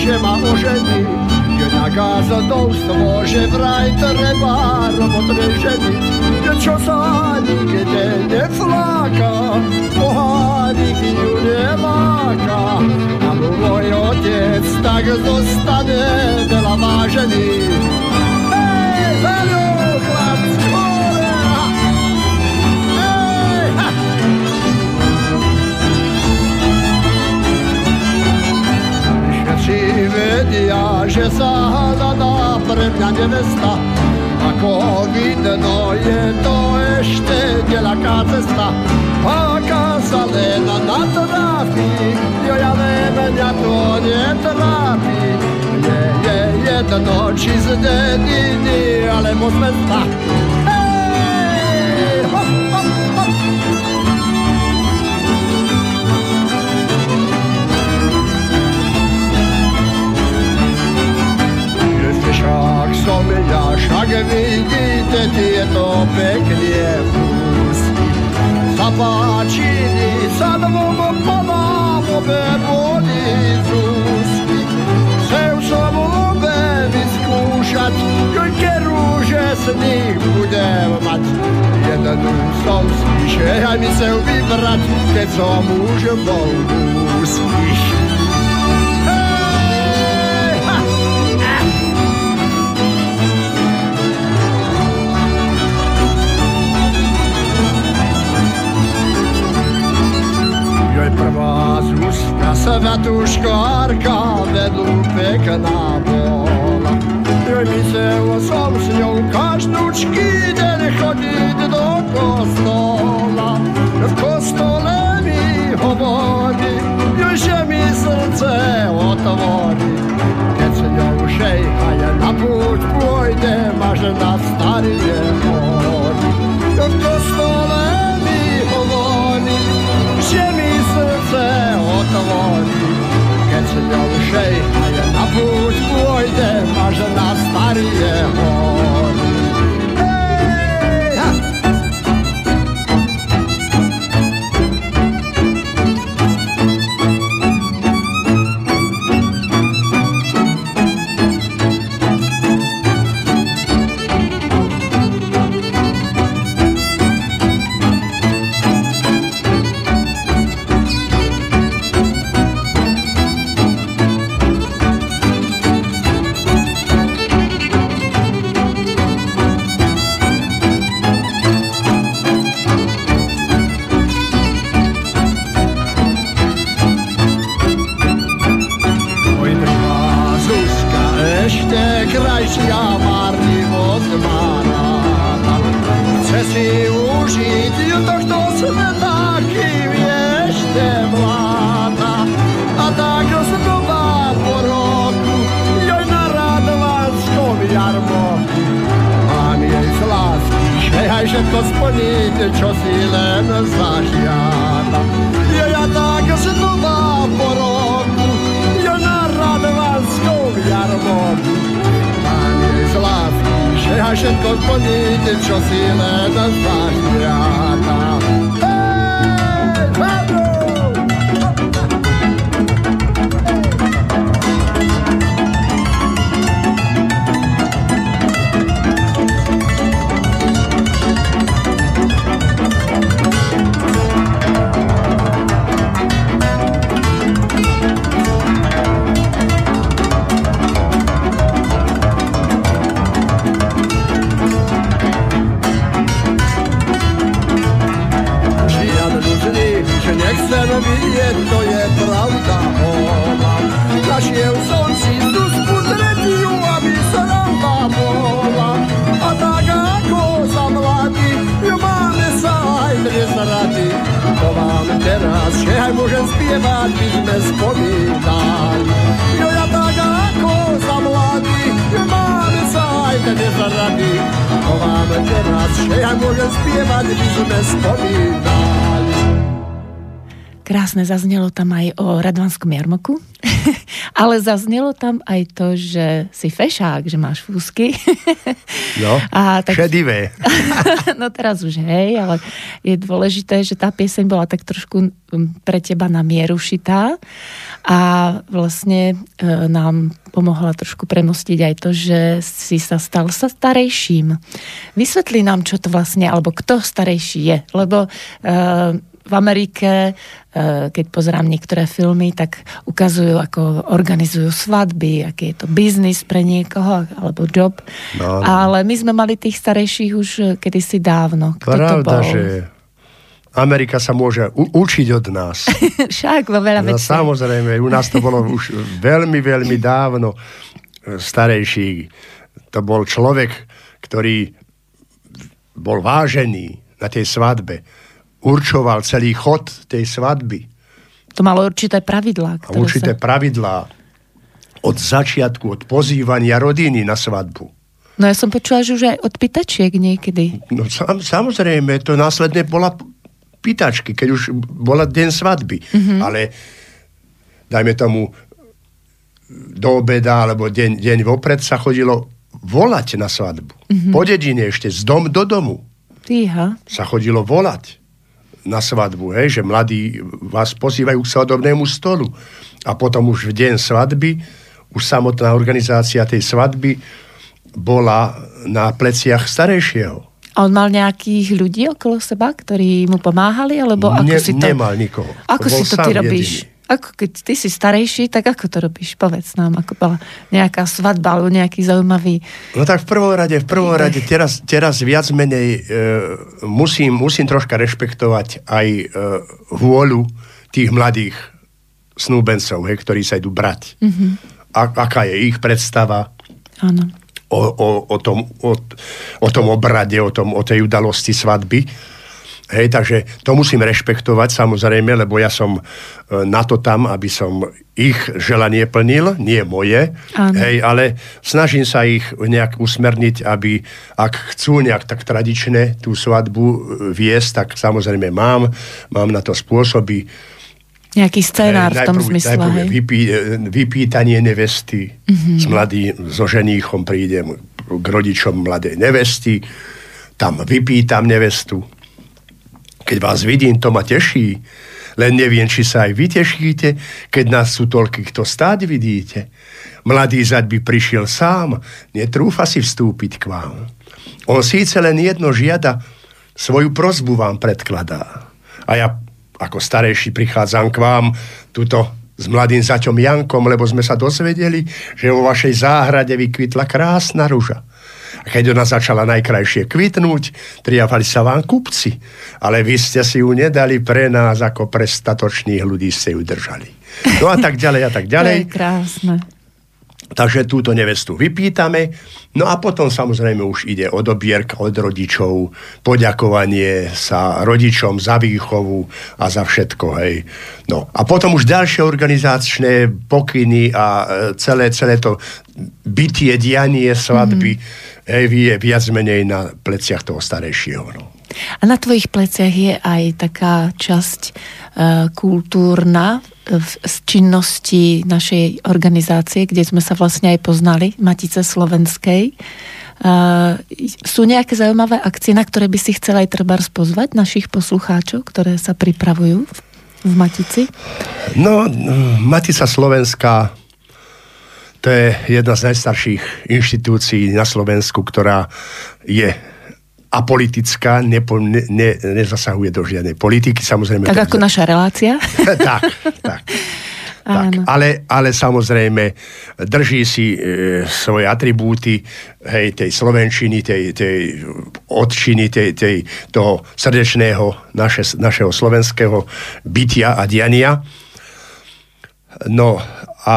Že ma ožení, nakazadovstvo, že vraj treba robotné ženy, čo sa nikde nefláka, pohánik ju neláka. A môj otec tak zostane veľa vážený. Že sa hľadá pre mňa nevesta. Ako vidno je to ešte ďaleká cesta. Aká sa len natrápi, jo ja len mňa to netrápi. Nie je jedno, či z dediny, alebo z mesta. Som ja, však vidíte tieto pekne ústy. Zapáčili sa dvom panám obe boli z ústy. Chcel som obe vyskúšať, koľké rúže z nich budem mať. Jednu som spíše aj chcel vybrať, keď som už bol úspíš. Prvá zúska Svetúškárka vedú pekná bola. Joj myslel som s ňou každúčky deň chodiť do kostola. V kostole mi hovorí, že mi srdce otvorí. Keď s ňou šejchaje na púť pôjdem až na starie hory. V kostole otvorí. Keď s ňou šejchaje na púť pôjdem spievať, by sme spomínali. Jo ja tak ako za mladí, ju máme sa aj dnes rady. To vám teraz, že aj môžem spievať, by sme spomínali. Krásne zaznelo tam aj o Radvanskom jarmoku, ale zaznelo tam aj to, že si fešák, že máš fúsky. No, <laughs> A tak- šedivé. <laughs> no teraz už hej, ale je dôležité, že tá pieseň bola tak trošku pre teba na mieru šitá a vlastne e, nám pomohla trošku premostiť aj to, že si sa stal sa starejším. Vysvetli nám, čo to vlastne, alebo kto starejší je, lebo e, v Amerike, e, keď pozerám niektoré filmy, tak ukazujú, ako organizujú svadby, aký je to biznis pre niekoho, alebo job. No, no. Ale my sme mali tých starejších už e, kedysi dávno. Kto to Pravda, bol? že Amerika sa môže u- učiť od nás. <laughs> Však vo veľa No, samozrejme, u nás to bolo už veľmi, veľmi dávno starejší. To bol človek, ktorý bol vážený na tej svadbe. Určoval celý chod tej svadby. To malo určité pravidlá. Ktoré určité sa... pravidlá od začiatku, od pozývania rodiny na svadbu. No ja som počula, že už aj od pýtačiek niekedy. No sam, samozrejme, to následne bola pýtačky, keď už bola deň svadby. Mm-hmm. Ale dajme tomu do obeda alebo deň, deň vopred sa chodilo volať na svadbu. Mm-hmm. Po dedine ešte, z dom do domu Týha. sa chodilo volať na svadbu, hej, že mladí vás pozývajú k svadobnému stolu. A potom už v deň svadby, už samotná organizácia tej svadby bola na pleciach starejšieho. A on mal nejakých ľudí okolo seba, ktorí mu pomáhali? Alebo ako Ne- si to... nemal nikoho. Ako To si bol to ty robíš? jediný. Ako keď ty si starejší, tak ako to robíš? Povedz nám, ako bola nejaká svadba alebo nejaký zaujímavý... No tak v prvom rade, v prvom rade teraz, teraz viac menej e, musím, musím troška rešpektovať aj e, vôľu tých mladých snúbencov, hej, ktorí sa idú brať. Mm-hmm. A, aká je ich predstava Áno. o, o, o, tom, o, o tom obrade, o, tom, o tej udalosti svadby. Hej, takže to musím rešpektovať samozrejme, lebo ja som e, na to tam, aby som ich želanie plnil, nie moje, Áno. hej, ale snažím sa ich nejak usmerniť, aby ak chcú nejak tak tradične tú svadbu e, viesť, tak samozrejme mám, mám na to spôsoby. Nejaký scénár v tom Najprv- zmysle, najprv. Vypí, e, vypýtanie nevesty. Mm-hmm. S mladým, so ženíchom prídem k rodičom mladej nevesty. Tam vypýtam nevestu. Keď vás vidím, to ma teší. Len neviem, či sa aj vy tešíte, keď nás sú toľky, kto stáť vidíte. Mladý zaď by prišiel sám, netrúfa si vstúpiť k vám. On síce len jedno žiada, svoju prozbu vám predkladá. A ja ako starejší prichádzam k vám tuto s mladým zaťom Jankom, lebo sme sa dozvedeli, že vo vašej záhrade vykvitla krásna ruža. A keď ona začala najkrajšie kvitnúť, triafali sa vám kupci. Ale vy ste si ju nedali pre nás, ako pre statočných ľudí ste ju držali. No a tak ďalej, a tak <laughs> To je ďalej. krásne. Takže túto nevestu vypýtame. No a potom samozrejme už ide o dobierk od rodičov, poďakovanie sa rodičom za výchovu a za všetko. Hej. No a potom už ďalšie organizačné pokyny a e, celé, celé to bytie, dianie svadby mm-hmm. Hej, je viac menej na pleciach toho starejšieho. No. A na tvojich pleciach je aj taká časť e, kultúrna v, z činnosti našej organizácie, kde sme sa vlastne aj poznali, Matice Slovenskej. E, sú nejaké zaujímavé akcie, na ktoré by si chcel aj treba pozvať našich poslucháčov, ktoré sa pripravujú v Matici? No, Matica Slovenská to je jedna z najstarších inštitúcií na Slovensku, ktorá je apolitická, nepo, ne, ne, nezasahuje do žiadnej politiky, samozrejme. Tak ako naša relácia? <laughs> tak, tak. Tak, ale, ale samozrejme drží si e, svoje atribúty hej, tej slovenčiny, tej, tej odčiny, tej, tej, toho srdečného naše, našeho slovenského bytia a diania. No a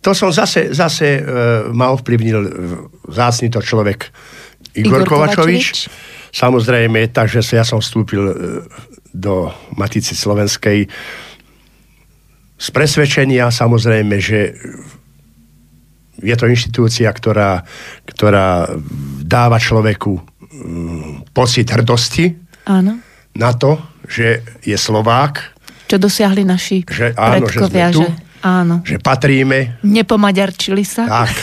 to som zase, zase e, ma ovplyvnil zácný to človek Igor, Igor Kovačovič. Kovačovič. Samozrejme, takže ja som vstúpil e, do Matice Slovenskej z presvedčenia samozrejme, že je to inštitúcia, ktorá, ktorá dáva človeku mm, pocit hrdosti áno. na to, že je Slovák. Čo dosiahli naši že, áno, že, sme tu, že Áno. Že patríme. Nepomaďarčili sa. Tak.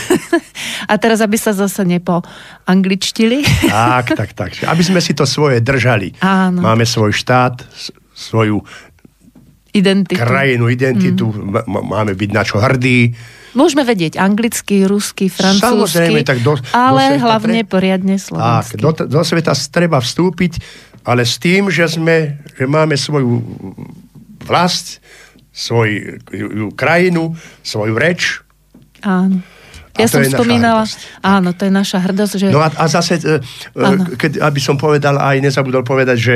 <laughs> A teraz, aby sa zase nepoangličtili. <laughs> tak, tak, tak. Aby sme si to svoje držali. Áno. Máme svoj štát, svoju identitu. krajinu, identitu. Mm. Máme byť na čo hrdí. Môžeme vedieť anglicky, rusky, francúzsky, Samozrejme, tak do, ale do hlavne pre... poriadne slovensky. Tak, do, do sveta treba vstúpiť, ale s tým, že, sme, že máme svoju vlast, svoju krajinu, svoju reč. Áno. Ja som spomínala, áno, to je naša hrdosť. Že... No a, a zase, e, e, keď, aby som povedal, aj nezabudol povedať, že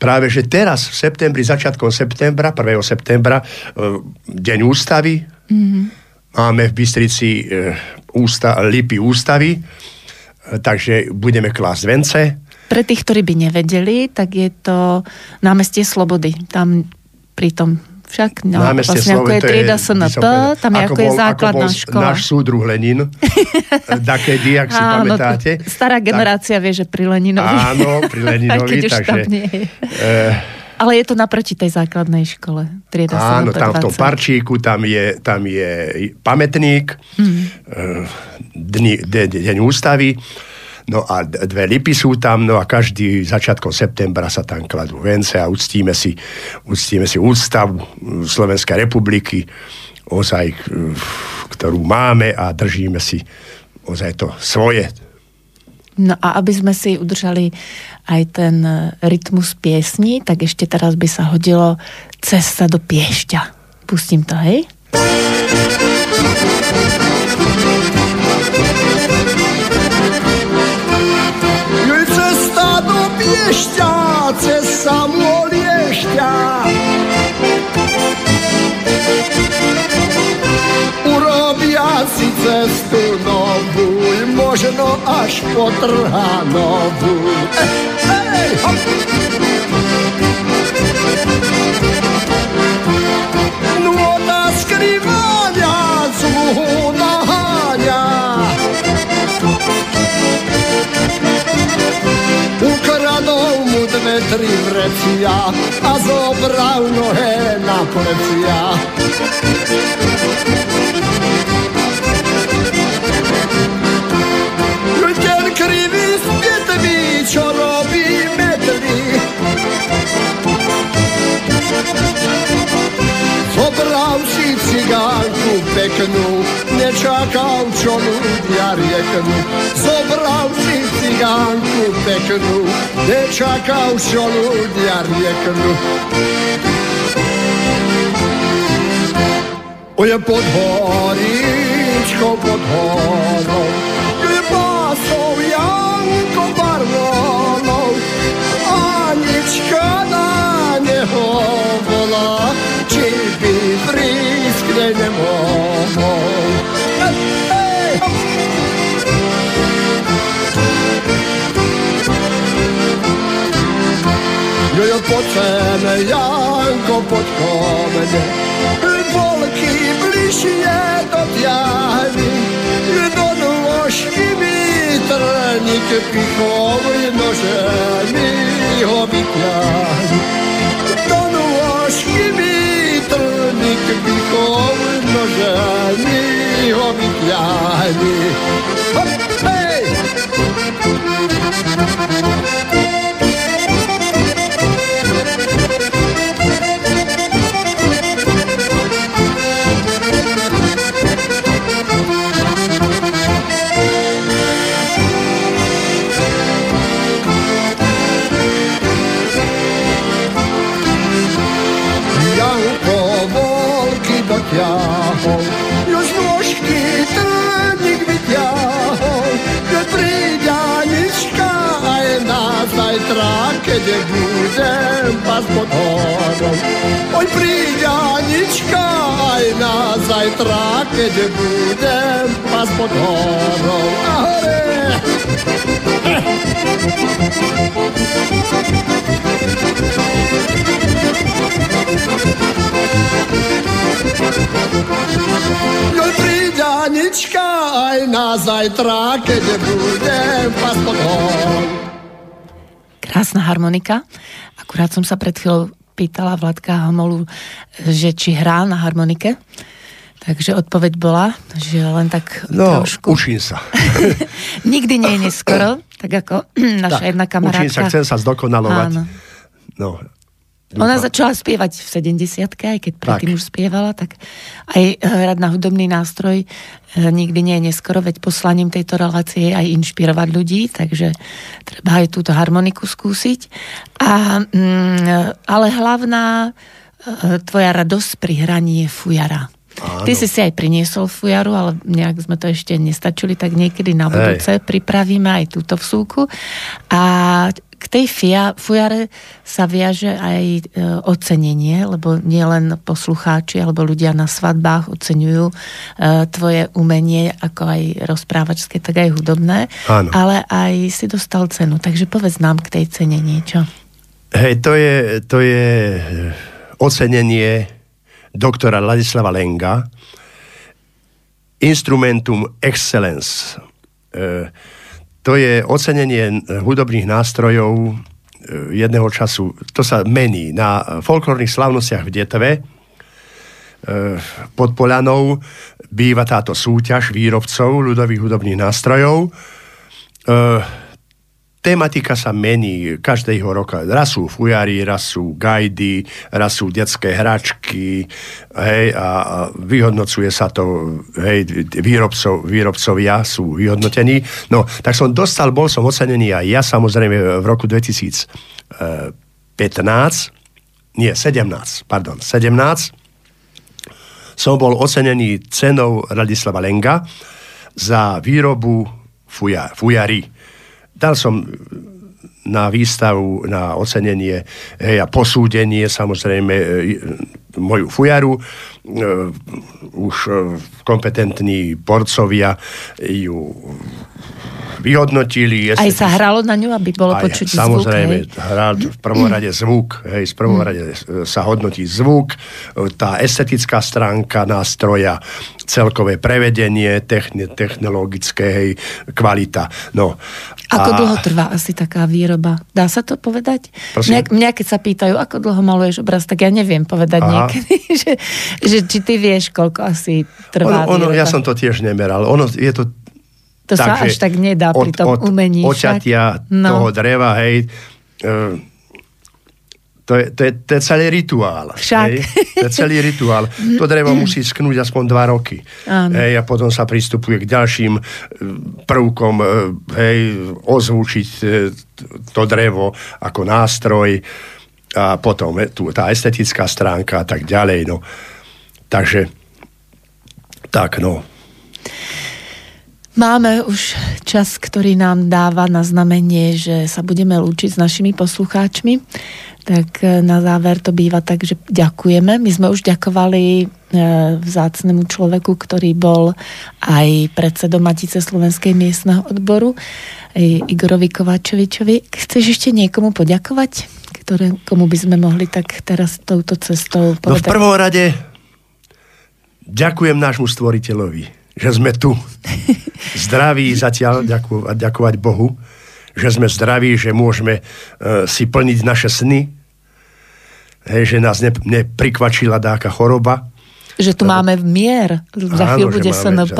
práve, že teraz v septembri, začiatkom septembra, 1. septembra, e, deň ústavy, mm-hmm. máme v Bystrici ústa, lipy ústavy, takže budeme klásť vence. Pre tých, ktorí by nevedeli, tak je to námestie Slobody. Tam pri tom však, no, Námestie vlastne ako je trieda SNP, tam je ako, ako je základná ako škola. náš súdruh Lenin, <laughs> dakedy, ak si Áno, pamätáte. Stará generácia tak, vie, že pri Leninovi. Áno, pri <laughs> Leninovi, takže... Eh, ale je to naproti tej základnej škole. Trieda áno, tam v tom parčíku, tam je, tam je pamätník, mm. dni, de, de, deň ústavy No a dve lipy sú tam, no a každý začiatkom septembra sa tam kladú vence a uctíme si, uctíme si ústavu Slovenskej republiky, ozaj, ktorú máme a držíme si ozaj to svoje. No a aby sme si udržali aj ten rytmus piesni, tak ešte teraz by sa hodilo Cesta do Piešťa. Pustím to, hej? Liešťa, cez samo liešťa. Urobia si cestu novú, možno až potrhá novú. Nôta skrývania dve, tri vrecia a zobral nohe na plecia. Ten krivý spätví, čo robí metry, Zobral si cigánku peknú, nečakal, čo ľudia rieknú. Zobral si cigánku peknú, nečakal, čo ľudia rieknú. je pod horičkou, pod horom, kde pásov Janko Barlonov, Anička na neho volá, під рискнемо. Йо-йо, поцене, янко под комене, Волки є до п'яні, Відону ложки вітрані, Піховий ножем і обітняні. baile zajtra, keď budem pas pod horom. A hore! Joj, príde Anička aj na zajtra, keď budem pas pod horom. Krásna harmonika. Akurát som sa pred chvíľou pýtala Vladka Hamolu, že či hrá na harmonike. Takže odpoveď bola, že len tak No, trošku. učím sa. <laughs> Nikdy nie je neskoro, tak ako <clears throat> naša Tak, jedna Učím sa, kamarátka. chcem sa zdokonalovať. Áno. No, Ona začala spievať v 70 aj keď predtým Tak. už spievala, tak aj hrať na hudobný nástroj e, nikdy nie je neskoro, veď poslaním tejto relácie je aj inšpirovať ľudí, takže treba aj túto harmoniku skúsiť. A, mm, ale hlavná e, tvoja radosť pri hraní je fujara. Áno. Ty si si aj priniesol fujaru, ale nejak sme to ešte nestačili, tak niekedy na Hej. budúce pripravíme aj túto vsúku. A k tej fia, fujare sa viaže aj e, ocenenie, lebo nielen poslucháči alebo ľudia na svadbách oceňujú e, tvoje umenie, ako aj rozprávačské, tak aj hudobné, Áno. ale aj si dostal cenu. Takže povedz nám k tej cene niečo. Hej, to je, to je ocenenie doktora Ladislava Lenga Instrumentum Excellence. E, to je ocenenie hudobných nástrojov e, jedného času. To sa mení na folklórnych slavnostiach v Detve. E, pod Polanou býva táto súťaž výrobcov ľudových hudobných nástrojov. E, tematika sa mení každého roka. Raz sú fujári, raz sú gajdy, raz sú detské hračky, hej, a, a vyhodnocuje sa to, hej, výrobcov, výrobcovia sú vyhodnotení. No, tak som dostal, bol som ocenený aj ja, samozrejme, v roku 2015, nie, 17, pardon, 17, som bol ocenený cenou Radislava Lenga za výrobu fuja, fujary dal som na výstavu, na ocenenie hej, a posúdenie samozrejme e, moju fujaru. E, už e, kompetentní porcovia ju vyhodnotili. Aj sa hralo na ňu, aby bolo Aj, počuť samozrejme, zvuk. hej? hrá v prvom rade zvuk, hej, v prvom rade e, sa hodnotí zvuk, tá estetická stránka nástroja, celkové prevedenie, techni- technologické, hej, kvalita. No. Ako A- dlho trvá asi taká výroba? Dá sa to povedať? Mňa, mňa keď sa pýtajú, ako dlho maluješ obraz, tak ja neviem povedať Aha. Niekedy, <laughs> že, že či ty vieš, koľko asi trvá Ono, ono, ja som to tiež nemeral. Ono je to To sa až tak nedá pri tom umení. však. oťatia No. toho dreva, hej, e, to je, to, je, to je celý rituál. Však. Hej? To je celý rituál. To drevo <clears throat> musí sknúť aspoň dva roky. Áno. Hej, a potom sa pristupuje k ďalším e, prvkom, e, hej, ozvučiť to drevo ako nástroj a potom e, tu, tá estetická stránka a tak ďalej. No. Takže tak, no. Máme už čas, ktorý nám dáva na znamenie, že sa budeme lúčiť s našimi poslucháčmi. Tak e, na záver to býva tak, že ďakujeme. My sme už ďakovali vzácnemu človeku, ktorý bol aj predsedom Matice Slovenskej miestneho odboru, Igorovi Kovačovičovi. Chceš ešte niekomu poďakovať? Ktoré, komu by sme mohli tak teraz touto cestou povedať? No v prvom rade ďakujem nášmu stvoriteľovi, že sme tu. <laughs> Zdraví zatiaľ, ďaku, ďakovať Bohu, že sme zdraví, že môžeme uh, si plniť naše sny, hej, že nás ne, neprikvačila dáka choroba. Že tu máme mier, za chvíľu bude SNP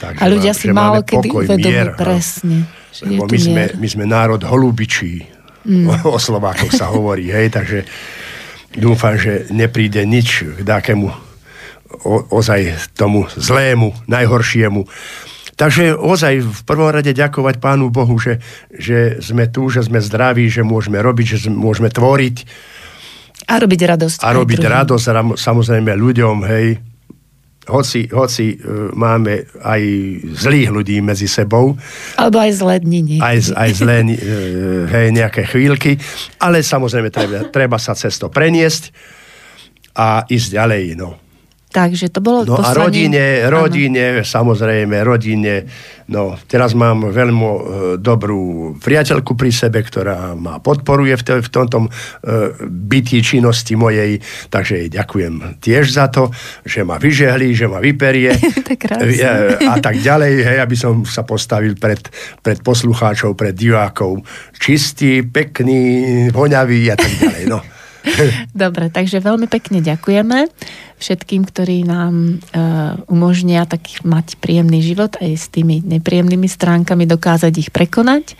a ľudia si málo kedy uvedomí presne. Lebo my sme, my sme národ holubičí, mm. <laughs> o Slovákoch sa hovorí, hej, takže dúfam, že nepríde nič k dákemu o, ozaj tomu zlému, najhoršiemu. Takže ozaj v prvom rade ďakovať Pánu Bohu, že, že sme tu, že sme zdraví, že môžeme robiť, že môžeme tvoriť a robiť radosť. A robiť druhým. radosť samozrejme ľuďom, hej. Hoci, hoci uh, máme aj zlých ľudí medzi sebou. Alebo aj zlé dni. Aj, aj zlé, uh, hej, nejaké chvíľky. Ale samozrejme treba, treba sa cez to preniesť a ísť ďalej, no. Takže to bolo No poslanie... a rodine, rodine, ano. samozrejme, rodine. No, teraz mám veľmi e, dobrú priateľku pri sebe, ktorá ma podporuje v, te, v tomto e, bytí činnosti mojej, takže jej ďakujem tiež za to, že ma vyžehli, že ma vyperie <laughs> e, a tak ďalej, hej, aby som sa postavil pred, pred poslucháčov, pred divákov čistý, pekný, voňavý a tak ďalej. No. <laughs> <laughs> Dobre, takže veľmi pekne ďakujeme všetkým, ktorí nám uh, umožnia tak mať príjemný život aj s tými nepríjemnými stránkami dokázať ich prekonať.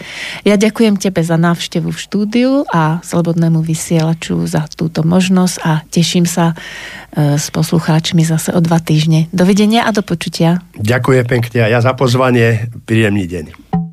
Ja ďakujem tebe za návštevu v štúdiu a Slobodnému vysielaču za túto možnosť a teším sa uh, s poslucháčmi zase o dva týždne. Dovidenia a do počutia. Ďakujem pekne a ja za pozvanie. Príjemný deň.